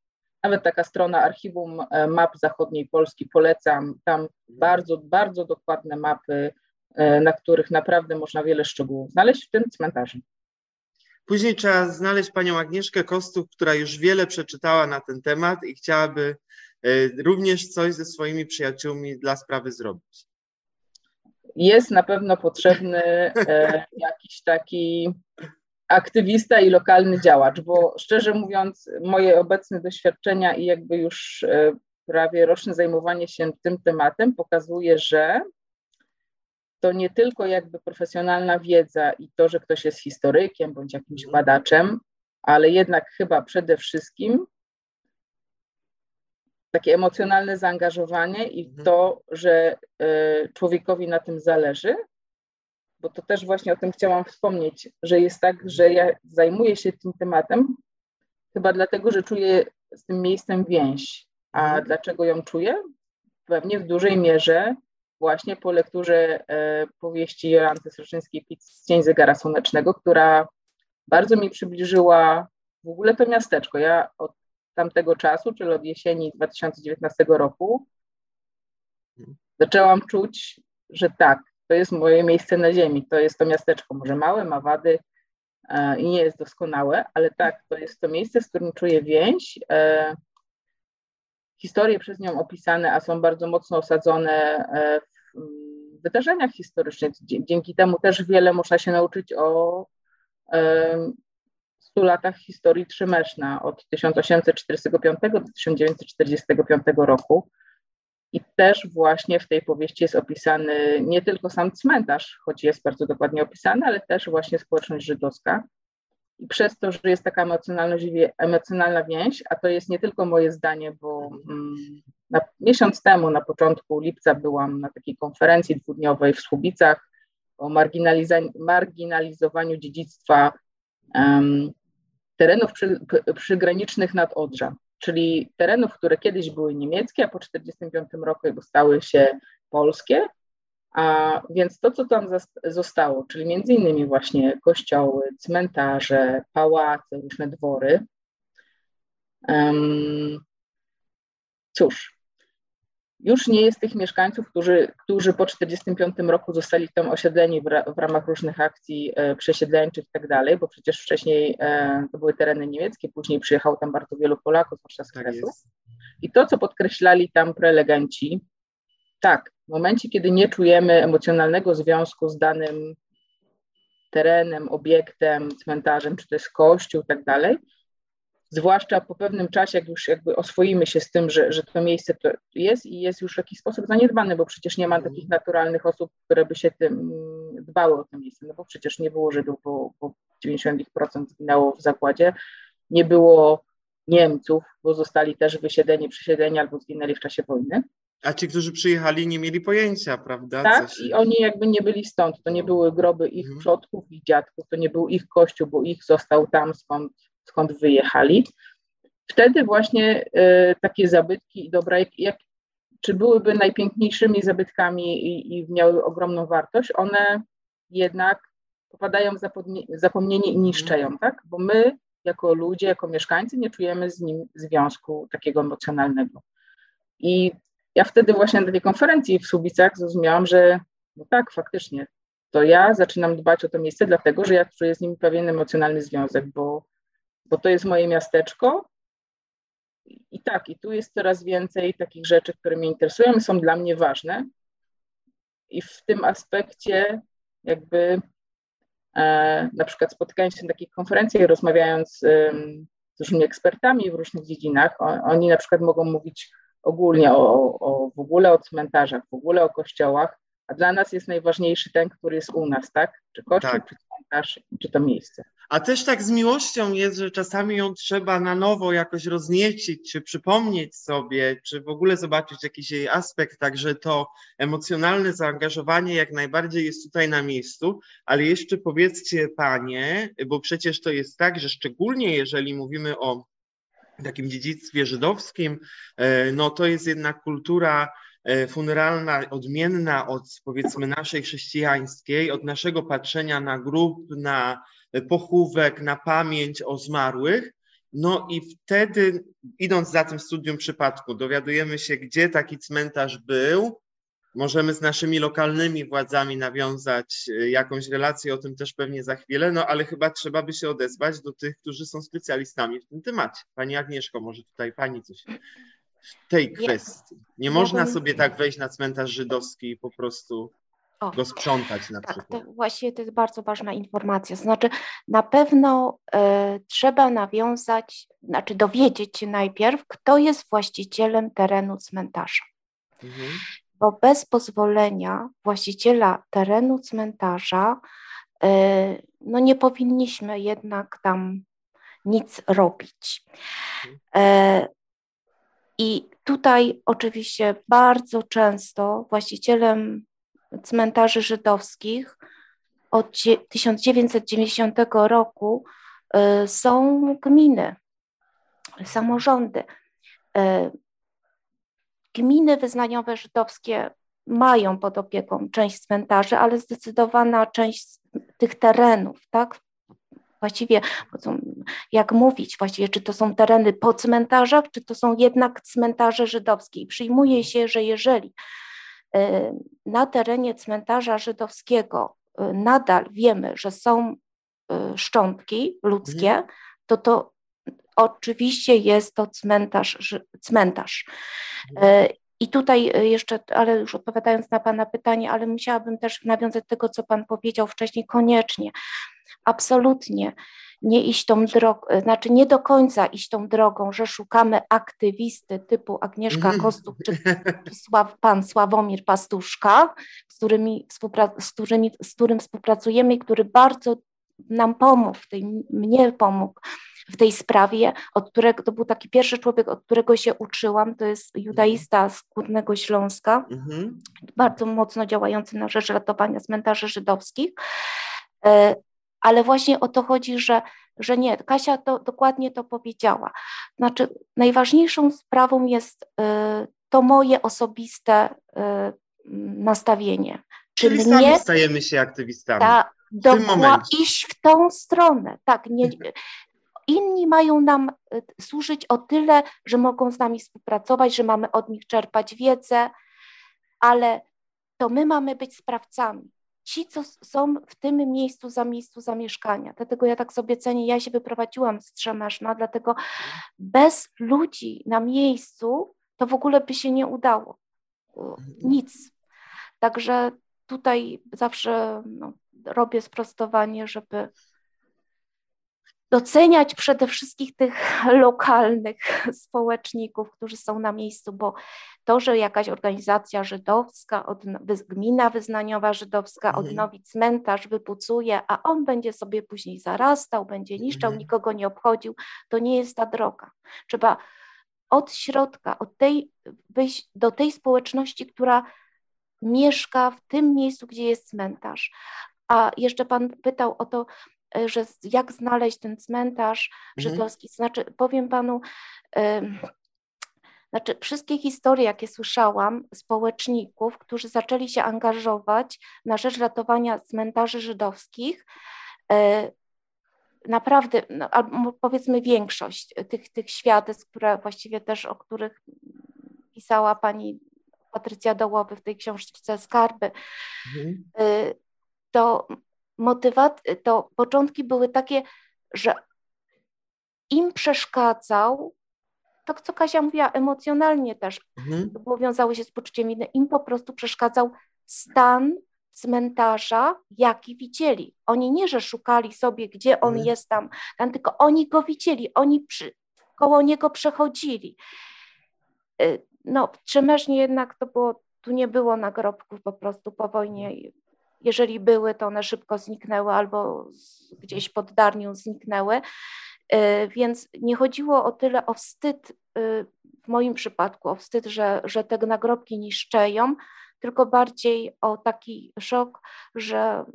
Nawet taka strona Archiwum e, Map Zachodniej Polski polecam. Tam bardzo, bardzo dokładne mapy, e, na których naprawdę można wiele szczegółów znaleźć, w tym cmentarzy. Później trzeba znaleźć panią Agnieszkę Kostów, która już wiele przeczytała na ten temat i chciałaby również coś ze swoimi przyjaciółmi dla sprawy zrobić jest na pewno potrzebny e, jakiś taki aktywista i lokalny działacz, bo szczerze mówiąc, moje obecne doświadczenia i jakby już e, prawie roczne zajmowanie się tym tematem pokazuje, że to nie tylko jakby profesjonalna wiedza i to, że ktoś jest historykiem bądź jakimś badaczem, ale jednak chyba przede wszystkim takie emocjonalne zaangażowanie i mhm. to, że e, człowiekowi na tym zależy, bo to też właśnie o tym chciałam wspomnieć, że jest tak, że ja zajmuję się tym tematem chyba dlatego, że czuję z tym miejscem więź. A mhm. dlaczego ją czuję? Pewnie w dużej mierze właśnie po lekturze e, powieści Jolanty Sroszyńskiej Cień zegara słonecznego, która bardzo mi przybliżyła w ogóle to miasteczko. Ja od tamtego czasu, czyli od jesieni 2019 roku, zaczęłam czuć, że tak, to jest moje miejsce na ziemi, to jest to miasteczko, może małe, ma wady e, i nie jest doskonałe, ale tak, to jest to miejsce, z którym czuję więź. E, historie przez nią opisane, a są bardzo mocno osadzone e, w wydarzeniach historycznych. Dzięki temu też wiele można się nauczyć o 100 latach historii Trzymeszna od 1845 do 1945 roku. I też właśnie w tej powieści jest opisany nie tylko sam cmentarz, choć jest bardzo dokładnie opisany, ale też właśnie społeczność żydowska. I przez to, że jest taka emocjonalna więź, a to jest nie tylko moje zdanie, bo mm, na, miesiąc temu, na początku lipca, byłam na takiej konferencji dwudniowej w Słubicach o marginalizowaniu dziedzictwa um, terenów przy, przygranicznych nad Odrza, czyli terenów, które kiedyś były niemieckie, a po 1945 roku stały się polskie. A więc to, co tam zostało, czyli między innymi właśnie kościoły, cmentarze, pałace, różne dwory. Um, cóż, już nie jest tych mieszkańców, którzy, którzy po 1945 roku zostali tam osiedleni w, w ramach różnych akcji e, przesiedleńczych i tak dalej, bo przecież wcześniej e, to były tereny niemieckie, później przyjechało tam bardzo wielu Polaków, zwłaszcza z Kresu. Tak I to, co podkreślali tam prelegenci, tak, w momencie, kiedy nie czujemy emocjonalnego związku z danym terenem, obiektem, cmentarzem, czy to jest kościół i tak dalej, zwłaszcza po pewnym czasie, jak już jakby oswoimy się z tym, że, że to miejsce to jest i jest już w jakiś sposób zaniedbane, bo przecież nie ma mhm. takich naturalnych osób, które by się tym mm, dbały o to miejsce, no bo przecież nie było Żydów, bo, bo 90% zginęło w zakładzie, nie było Niemców, bo zostali też wysiedleni, przesiedleni albo zginęli w czasie wojny. A ci, którzy przyjechali, nie mieli pojęcia, prawda? Tak, Coś... i oni jakby nie byli stąd. To nie były groby ich mhm. przodków, ich dziadków, to nie był ich kościół, bo ich został tam, skąd skąd wyjechali. Wtedy właśnie e, takie zabytki i dobra, jak, jak, czy byłyby najpiękniejszymi zabytkami i, i miały ogromną wartość, one jednak popadają w zapomnienie i niszczeją, tak? Bo my jako ludzie, jako mieszkańcy nie czujemy z nim związku takiego emocjonalnego. I ja wtedy właśnie na tej konferencji w Słubicach zrozumiałam, że no tak, faktycznie, to ja zaczynam dbać o to miejsce, dlatego że ja czuję z nim pewien emocjonalny związek, bo, bo to jest moje miasteczko. I tak, i tu jest coraz więcej takich rzeczy, które mnie interesują i są dla mnie ważne. I w tym aspekcie jakby e, na przykład spotykając się na takich konferencjach, rozmawiając e, z różnymi ekspertami w różnych dziedzinach, o, oni na przykład mogą mówić ogólnie o, o, w ogóle o cmentarzach, w ogóle o kościołach, a dla nas jest najważniejszy ten, który jest u nas, tak? Czy kościół, tak. czy cmentarz, czy to miejsce. A też tak z miłością jest, że czasami ją trzeba na nowo jakoś rozniecić, czy przypomnieć sobie, czy w ogóle zobaczyć jakiś jej aspekt, także to emocjonalne zaangażowanie jak najbardziej jest tutaj na miejscu, ale jeszcze powiedzcie panie, bo przecież to jest tak, że szczególnie jeżeli mówimy o takim dziedzictwie żydowskim, e, no to jest jednak kultura funeralna odmienna od powiedzmy naszej chrześcijańskiej, od naszego patrzenia na grób, na pochówek, na pamięć o zmarłych. No i wtedy, idąc za tym studium przypadku, dowiadujemy się, gdzie taki cmentarz był, Możemy z naszymi lokalnymi władzami nawiązać y, jakąś relację, o tym też pewnie za chwilę, no ale chyba trzeba by się odezwać do tych, którzy są specjalistami w tym temacie. Pani Agnieszko, może tutaj Pani coś tej kwestii. Nie ja można bym... sobie tak wejść na cmentarz żydowski i po prostu o, go sprzątać na tak, przykład. To właśnie to jest bardzo ważna informacja. Znaczy, na pewno y, trzeba nawiązać, znaczy dowiedzieć się najpierw, kto jest właścicielem terenu cmentarza. Mhm bo bez pozwolenia właściciela terenu cmentarza e, no nie powinniśmy jednak tam nic robić. E, I tutaj oczywiście bardzo często właścicielem cmentarzy żydowskich od 1990 roku e, są gminy, samorządy. Gminy wyznaniowe żydowskie mają pod opieką część cmentarzy, ale zdecydowana część tych terenów, tak? Właściwie, jak mówić, właściwie, czy to są tereny po cmentarzach, czy to są jednak cmentarze żydowskie. I przyjmuje się, że jeżeli y, na terenie cmentarza żydowskiego y, nadal wiemy, że są y, szczątki ludzkie, mhm. to to oczywiście jest to cmentarz. cmentarz. I tutaj e, jeszcze, ale już odpowiadając na Pana pytanie, ale musiałabym też nawiązać do tego, co Pan powiedział wcześniej, koniecznie, absolutnie nie iść tą drogą, e, znaczy nie do końca iść tą drogą, że szukamy aktywisty typu Agnieszka mhm. Kostuk czy, czy Sław, pan Sławomir Pastuszka, z, którymi z, którymi, z którym współpracujemy i który bardzo nam pomógł, tej, mnie pomógł w tej sprawie, od którego to był taki pierwszy człowiek, od którego się uczyłam, to jest judaista z Górnego Śląska, mhm. bardzo mocno działający na rzecz ratowania cmentarzy żydowskich. E, ale właśnie o to chodzi, że, że nie, Kasia to dokładnie to powiedziała. Znaczy, najważniejszą sprawą jest e, to moje osobiste e, nastawienie. Czyli, Czyli sami nie, stajemy się aktywistami. Ta, dokładnie iść w tą stronę. Tak, nie, Inni mają nam y, służyć o tyle, że mogą z nami współpracować, że mamy od nich czerpać wiedzę, ale to my mamy być sprawcami. Ci, co są w tym miejscu za miejscu zamieszkania. Dlatego ja tak sobie cenię, ja się wyprowadziłam z Trzemeszna, dlatego bez ludzi na miejscu to w ogóle by się nie udało. Nic. Także tutaj zawsze no, robię sprostowanie, żeby doceniać przede wszystkim tych lokalnych społeczników, którzy są na miejscu, bo to, że jakaś organizacja żydowska, gmina wyznaniowa żydowska mhm. odnowi cmentarz, wypucuje, a on będzie sobie później zarastał, będzie niszczał, mhm. nikogo nie obchodził, to nie jest ta droga. Trzeba od środka, od tej, wyjść do tej społeczności, która mieszka w tym miejscu, gdzie jest cmentarz. A jeszcze Pan pytał o to, E, że jak znaleźć ten cmentarz mhm. żydowski. Znaczy, powiem panu, Znaczy, wszystkie historie, jakie słyszałam, społeczników, którzy zaczęli się angażować na rzecz ratowania cmentarzy żydowskich, e, naprawdę, no, powiedzmy większość tych, tych świadectw, które właściwie też, o których pisała pani Patrycja Dołowy w tej książce Skarby, mhm. To motywat, to początki były takie, że im przeszkadzał to, co Kasia mówiła, emocjonalnie też, mhm. bo wiązało się z poczuciem winy, im po prostu przeszkadzał stan cmentarza, jaki widzieli. Oni nie, że szukali sobie, gdzie on mhm. jest tam, tam, tylko oni go widzieli, oni przy, koło niego przechodzili. Y, no, w Trzemesznie jednak to było, tu nie było nagrobków po prostu po wojnie. Jeżeli były, to one szybko zniknęły albo gdzieś pod Darnią zniknęły. E, więc nie chodziło o tyle o wstyd, e, w moim przypadku, o wstyd, że, że te nagrobki niszczeją, tylko bardziej o taki szok, że,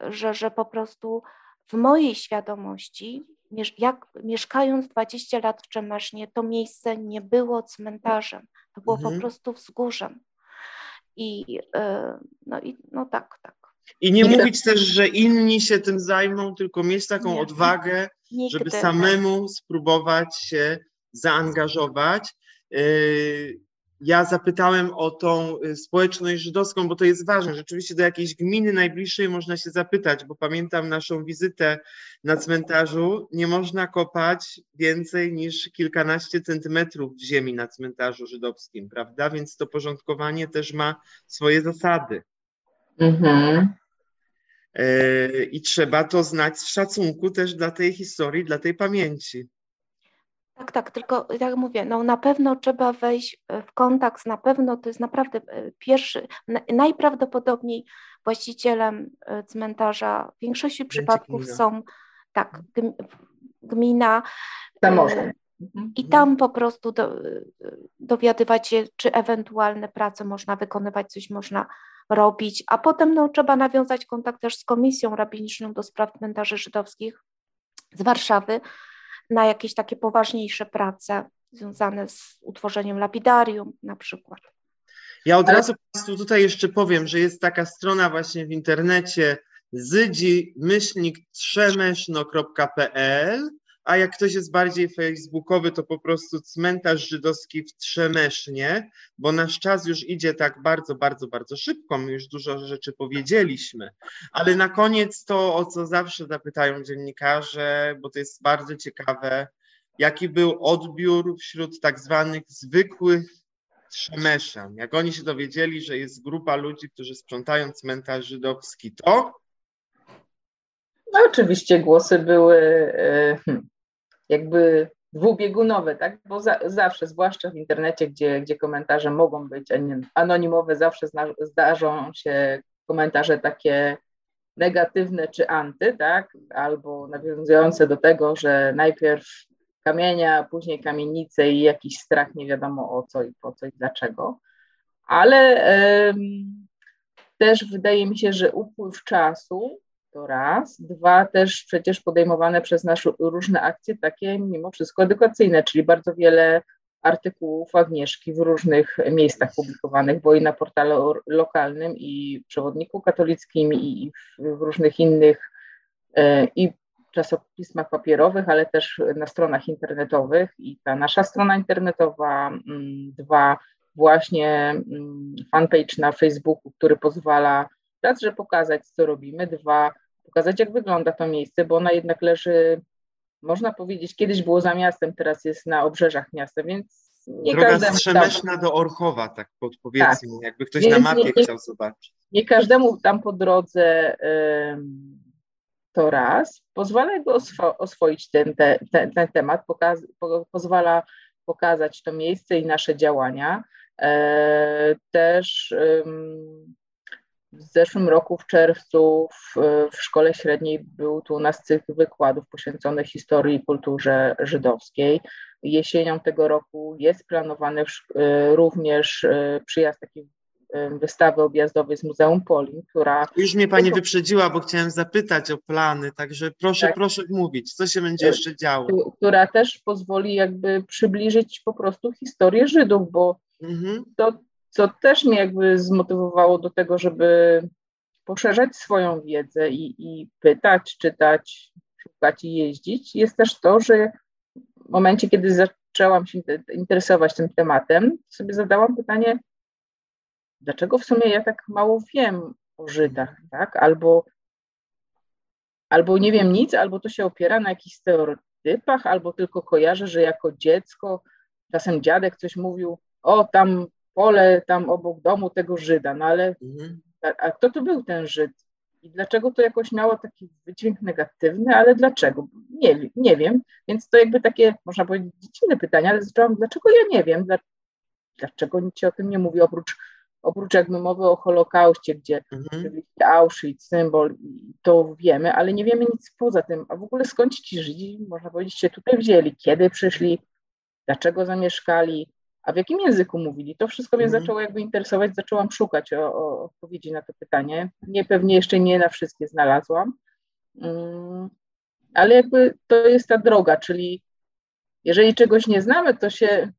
że, że po prostu w mojej świadomości, jak mieszkając 20 lat w Czemesznie, to miejsce nie było cmentarzem, to było mhm. po prostu wzgórzem. I e, no, i no tak, tak. I nie mówić też, że inni się tym zajmą, tylko mieć taką nie. odwagę, Nigdy. żeby samemu spróbować się zaangażować. Y, ja zapytałem o tą y, społeczność żydowską, bo to jest ważne. Rzeczywiście do jakiejś gminy najbliższej można się zapytać, bo pamiętam naszą wizytę na cmentarzu. Nie można kopać więcej niż kilkanaście centymetrów ziemi na cmentarzu żydowskim, prawda? Więc to porządkowanie też ma swoje zasady. Mhm. E, I trzeba to znać z szacunku też dla tej historii, dla tej pamięci. Tak, tak, tylko jak mówię, no na pewno trzeba wejść w kontakt, na pewno to jest naprawdę e, pierwszy, najprawdopodobniej właścicielem e, cmentarza w większości przypadków są tak, gmina. Samorząd. I tam po prostu do, dowiadywać się, czy ewentualne prace można wykonywać, coś można robić, a potem no, trzeba nawiązać kontakt też z Komisją Rabiniczną do Spraw Cmentarzy Żydowskich z Warszawy na jakieś takie poważniejsze prace związane z utworzeniem lapidarium na przykład. Ja od razu Państwu tutaj jeszcze powiem, że jest taka strona właśnie w internecie zydzi-trzemeszno.pl a jak ktoś jest bardziej facebookowy, to po prostu cmentarz żydowski w Trzemesznie, bo nasz czas już idzie tak bardzo, bardzo, bardzo szybko, my już dużo rzeczy powiedzieliśmy, ale na koniec to, o co zawsze zapytają dziennikarze, bo to jest bardzo ciekawe, jaki był odbiór wśród tak zwanych zwykłych Trzemeszan. Jak oni się dowiedzieli, że jest grupa ludzi, którzy sprzątają cmentarz żydowski, to? No oczywiście głosy były e, hmm, jakby dwubiegunowe, tak? Bo za, zawsze, zwłaszcza w internecie, gdzie, gdzie komentarze mogą być anonimowe, zawsze zna, zdarzą się komentarze takie negatywne czy anty, tak? Albo nawiązujące do tego, że najpierw kamienia, później kamienice i jakiś strach, nie wiadomo o co i po co i dlaczego. Ale ym, też wydaje mi się, że upływ czasu to raz. Dwa, też przecież podejmowane przez nas różne akcje, takie mimo wszystko edukacyjne, czyli bardzo wiele artykułów Agnieszki w różnych miejscach publikowanych, bo i na portalu lokalnym, i w Przewodniku Katolickim, i w różnych innych, e, i czasopismach papierowych, ale też na stronach internetowych. I ta nasza strona internetowa, mm, dwa, właśnie mm, fanpage na Facebooku, który pozwala raz, że pokazać, co robimy, dwa, pokazać, jak wygląda to miejsce, bo ona jednak leży, można powiedzieć, kiedyś było za miastem, teraz jest na obrzeżach miasta, więc nie Droga każdemu. Strzemeszna do Orchowa, tak podpowiedzmy, tak. jakby ktoś więc na mapie nie, nie, chciał zobaczyć. Nie każdemu tam po drodze to raz, pozwala go oswo oswoić ten, te, ten, ten temat, pokaz po, pozwala pokazać to miejsce i nasze działania. E, też w zeszłym roku w czerwcu w, w szkole średniej był tu u nas cykl wykładów poświęcony historii i kulturze żydowskiej. Jesienią tego roku jest planowany również e, przyjazd taki wystawy objazdowej z Muzeum Polin, która... Już mnie Pani wyprzedziła, bo chciałem zapytać o plany, także proszę, tak. proszę mówić, co się będzie jeszcze działo. Która też pozwoli jakby przybliżyć po prostu historię Żydów, bo mhm. to, co też mnie jakby zmotywowało do tego, żeby poszerzać swoją wiedzę i, i pytać, czytać, szukać i jeździć, jest też to, że w momencie, kiedy zaczęłam się interesować tym tematem, sobie zadałam pytanie, dlaczego w sumie ja tak mało wiem o Żydach, tak? Albo, albo nie wiem nic, albo to się opiera na jakichś stereotypach, albo tylko kojarzę, że jako dziecko czasem dziadek coś mówił, o tam pole, tam obok domu tego Żyda, no ale mhm. a, kto to był ten Żyd? I dlaczego to jakoś miało taki wydźwięk negatywny, ale dlaczego? Nie, nie wiem. Więc to jakby takie, można powiedzieć, dziecinne pytanie, ale zaczęłam, dlaczego ja nie wiem? Dlaczego nikt się o tym nie mówi, oprócz, oprócz jakby mowy o Holokauście, gdzie mhm. Auschwitz, symbol, to wiemy, ale nie wiemy nic poza tym. A w ogóle skąd ci Żydzi, można powiedzieć, się tutaj wzięli? Kiedy przyszli? Dlaczego zamieszkali? A w jakim języku mówili? To wszystko mnie mhm. zaczęło jakby interesować, zaczęłam szukać o, o, odpowiedzi na to pytanie. Nie, pewnie jeszcze nie na wszystkie znalazłam, um, ale jakby to jest ta droga, czyli jeżeli czegoś nie znamy, to się,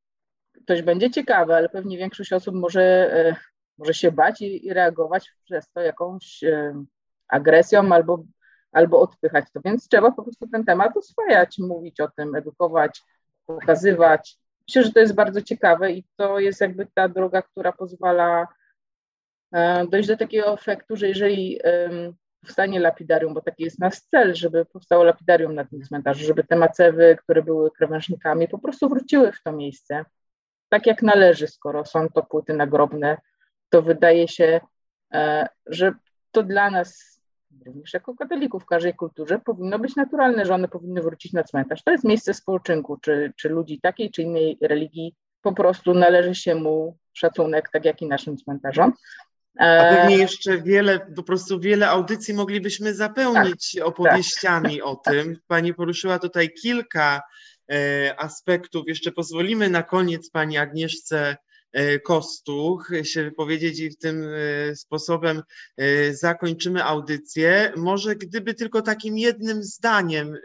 ktoś będzie ciekawe, ale pewnie większość osób może, e, może się bać i, i, reagować przez to jakąś e, agresją albo, albo odpychać to, więc trzeba po prostu ten temat oswajać, mówić o tym, edukować, pokazywać, Myślę, że to jest bardzo ciekawe i to jest jakby ta droga, która pozwala e, dojść do takiego efektu, że jeżeli powstanie lapidarium, bo taki jest nasz cel, żeby powstało lapidarium na tym cmentarzu, żeby te macewy, które były krawężnikami, po prostu wróciły w to miejsce, tak jak należy, skoro są to płyty nagrobne, to wydaje się, e, że to dla nas również jako katolików w każdej kulturze powinno być naturalne, że one powinny wrócić na cmentarz. To jest miejsce spoczynku, czy, czy ludzi takiej czy innej religii, po prostu należy się mu szacunek, tak jak i naszym cmentarzom. A pewnie jeszcze wiele, po prostu wiele audycji moglibyśmy zapełnić tak, opowieściami tak. o tym. Pani poruszyła tutaj kilka e, aspektów. Jeszcze pozwolimy na koniec Pani Agnieszce E, Kostuch się wypowiedzieć i tym e, sposobem e, zakończymy audycję. Może gdyby tylko takim jednym zdaniem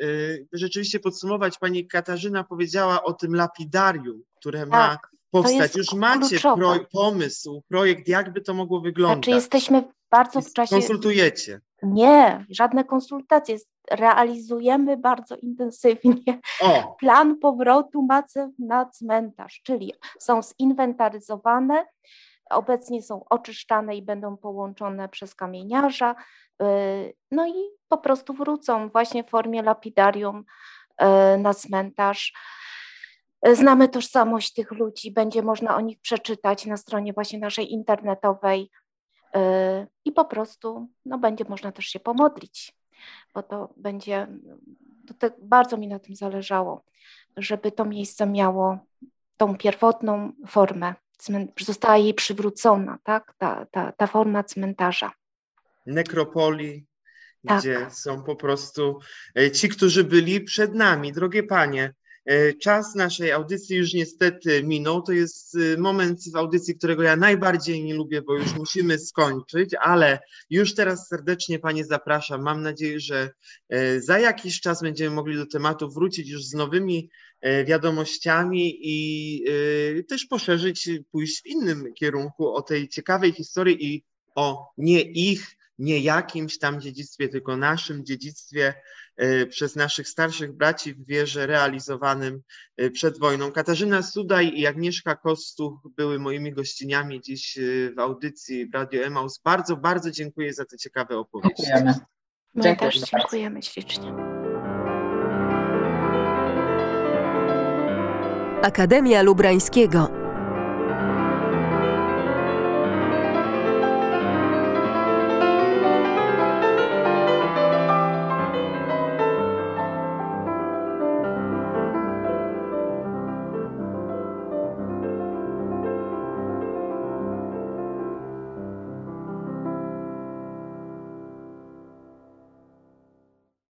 rzeczywiście podsumować, pani Katarzyna powiedziała o tym lapidarium, które ma tak, powstać. Już macie pro, pomysł, projekt, jakby to mogło wyglądać. Znaczy jesteśmy bardzo w czasie... Konsultujecie. Nie, żadne konsultacje. Realizujemy bardzo intensywnie o. plan powrotu macew na cmentarz, czyli są zinwentaryzowane, obecnie są oczyszczane i będą połączone przez kamieniarza, y, no i po prostu wrócą właśnie w formie lapidarium y, na cmentarz. Znamy tożsamość tych ludzi, będzie można o nich przeczytać na stronie właśnie naszej internetowej Y, i po prostu no, będzie można też się pomodlić, bo to będzie, to bardzo mi na tym zależało, żeby to miejsce miało tą pierwotną formę, została jej przywrócona, tak, ta, ta, ta forma cmentarza. Nekropolii, tak. gdzie są po prostu e, ci, którzy byli przed nami. Drogie panie, czas naszej audycji już niestety minął. To jest y, moment w audycji, którego ja najbardziej nie lubię, bo już musimy skończyć, ale już teraz serdecznie Panie zapraszam. Mam nadzieję, że e, za jakiś czas będziemy mogli do tematu wrócić już z nowymi e, wiadomościami i też poszerzyć, pójść w innym kierunku o tej ciekawej historii i o nie ich, nie jakimś tam dziedzictwie, tylko naszym dziedzictwie E, przez naszych starszych braci w wierze realizowanym e, przed wojną. Katarzyna Sudaj i Agnieszka Kostuch były moimi gościniami dziś e, w audycji w Radio Emaus. Bardzo, bardzo dziękuję za te ciekawe opowieści. Dziękujemy. My też dziękujemy ślicznie. Akademia Lubrańskiego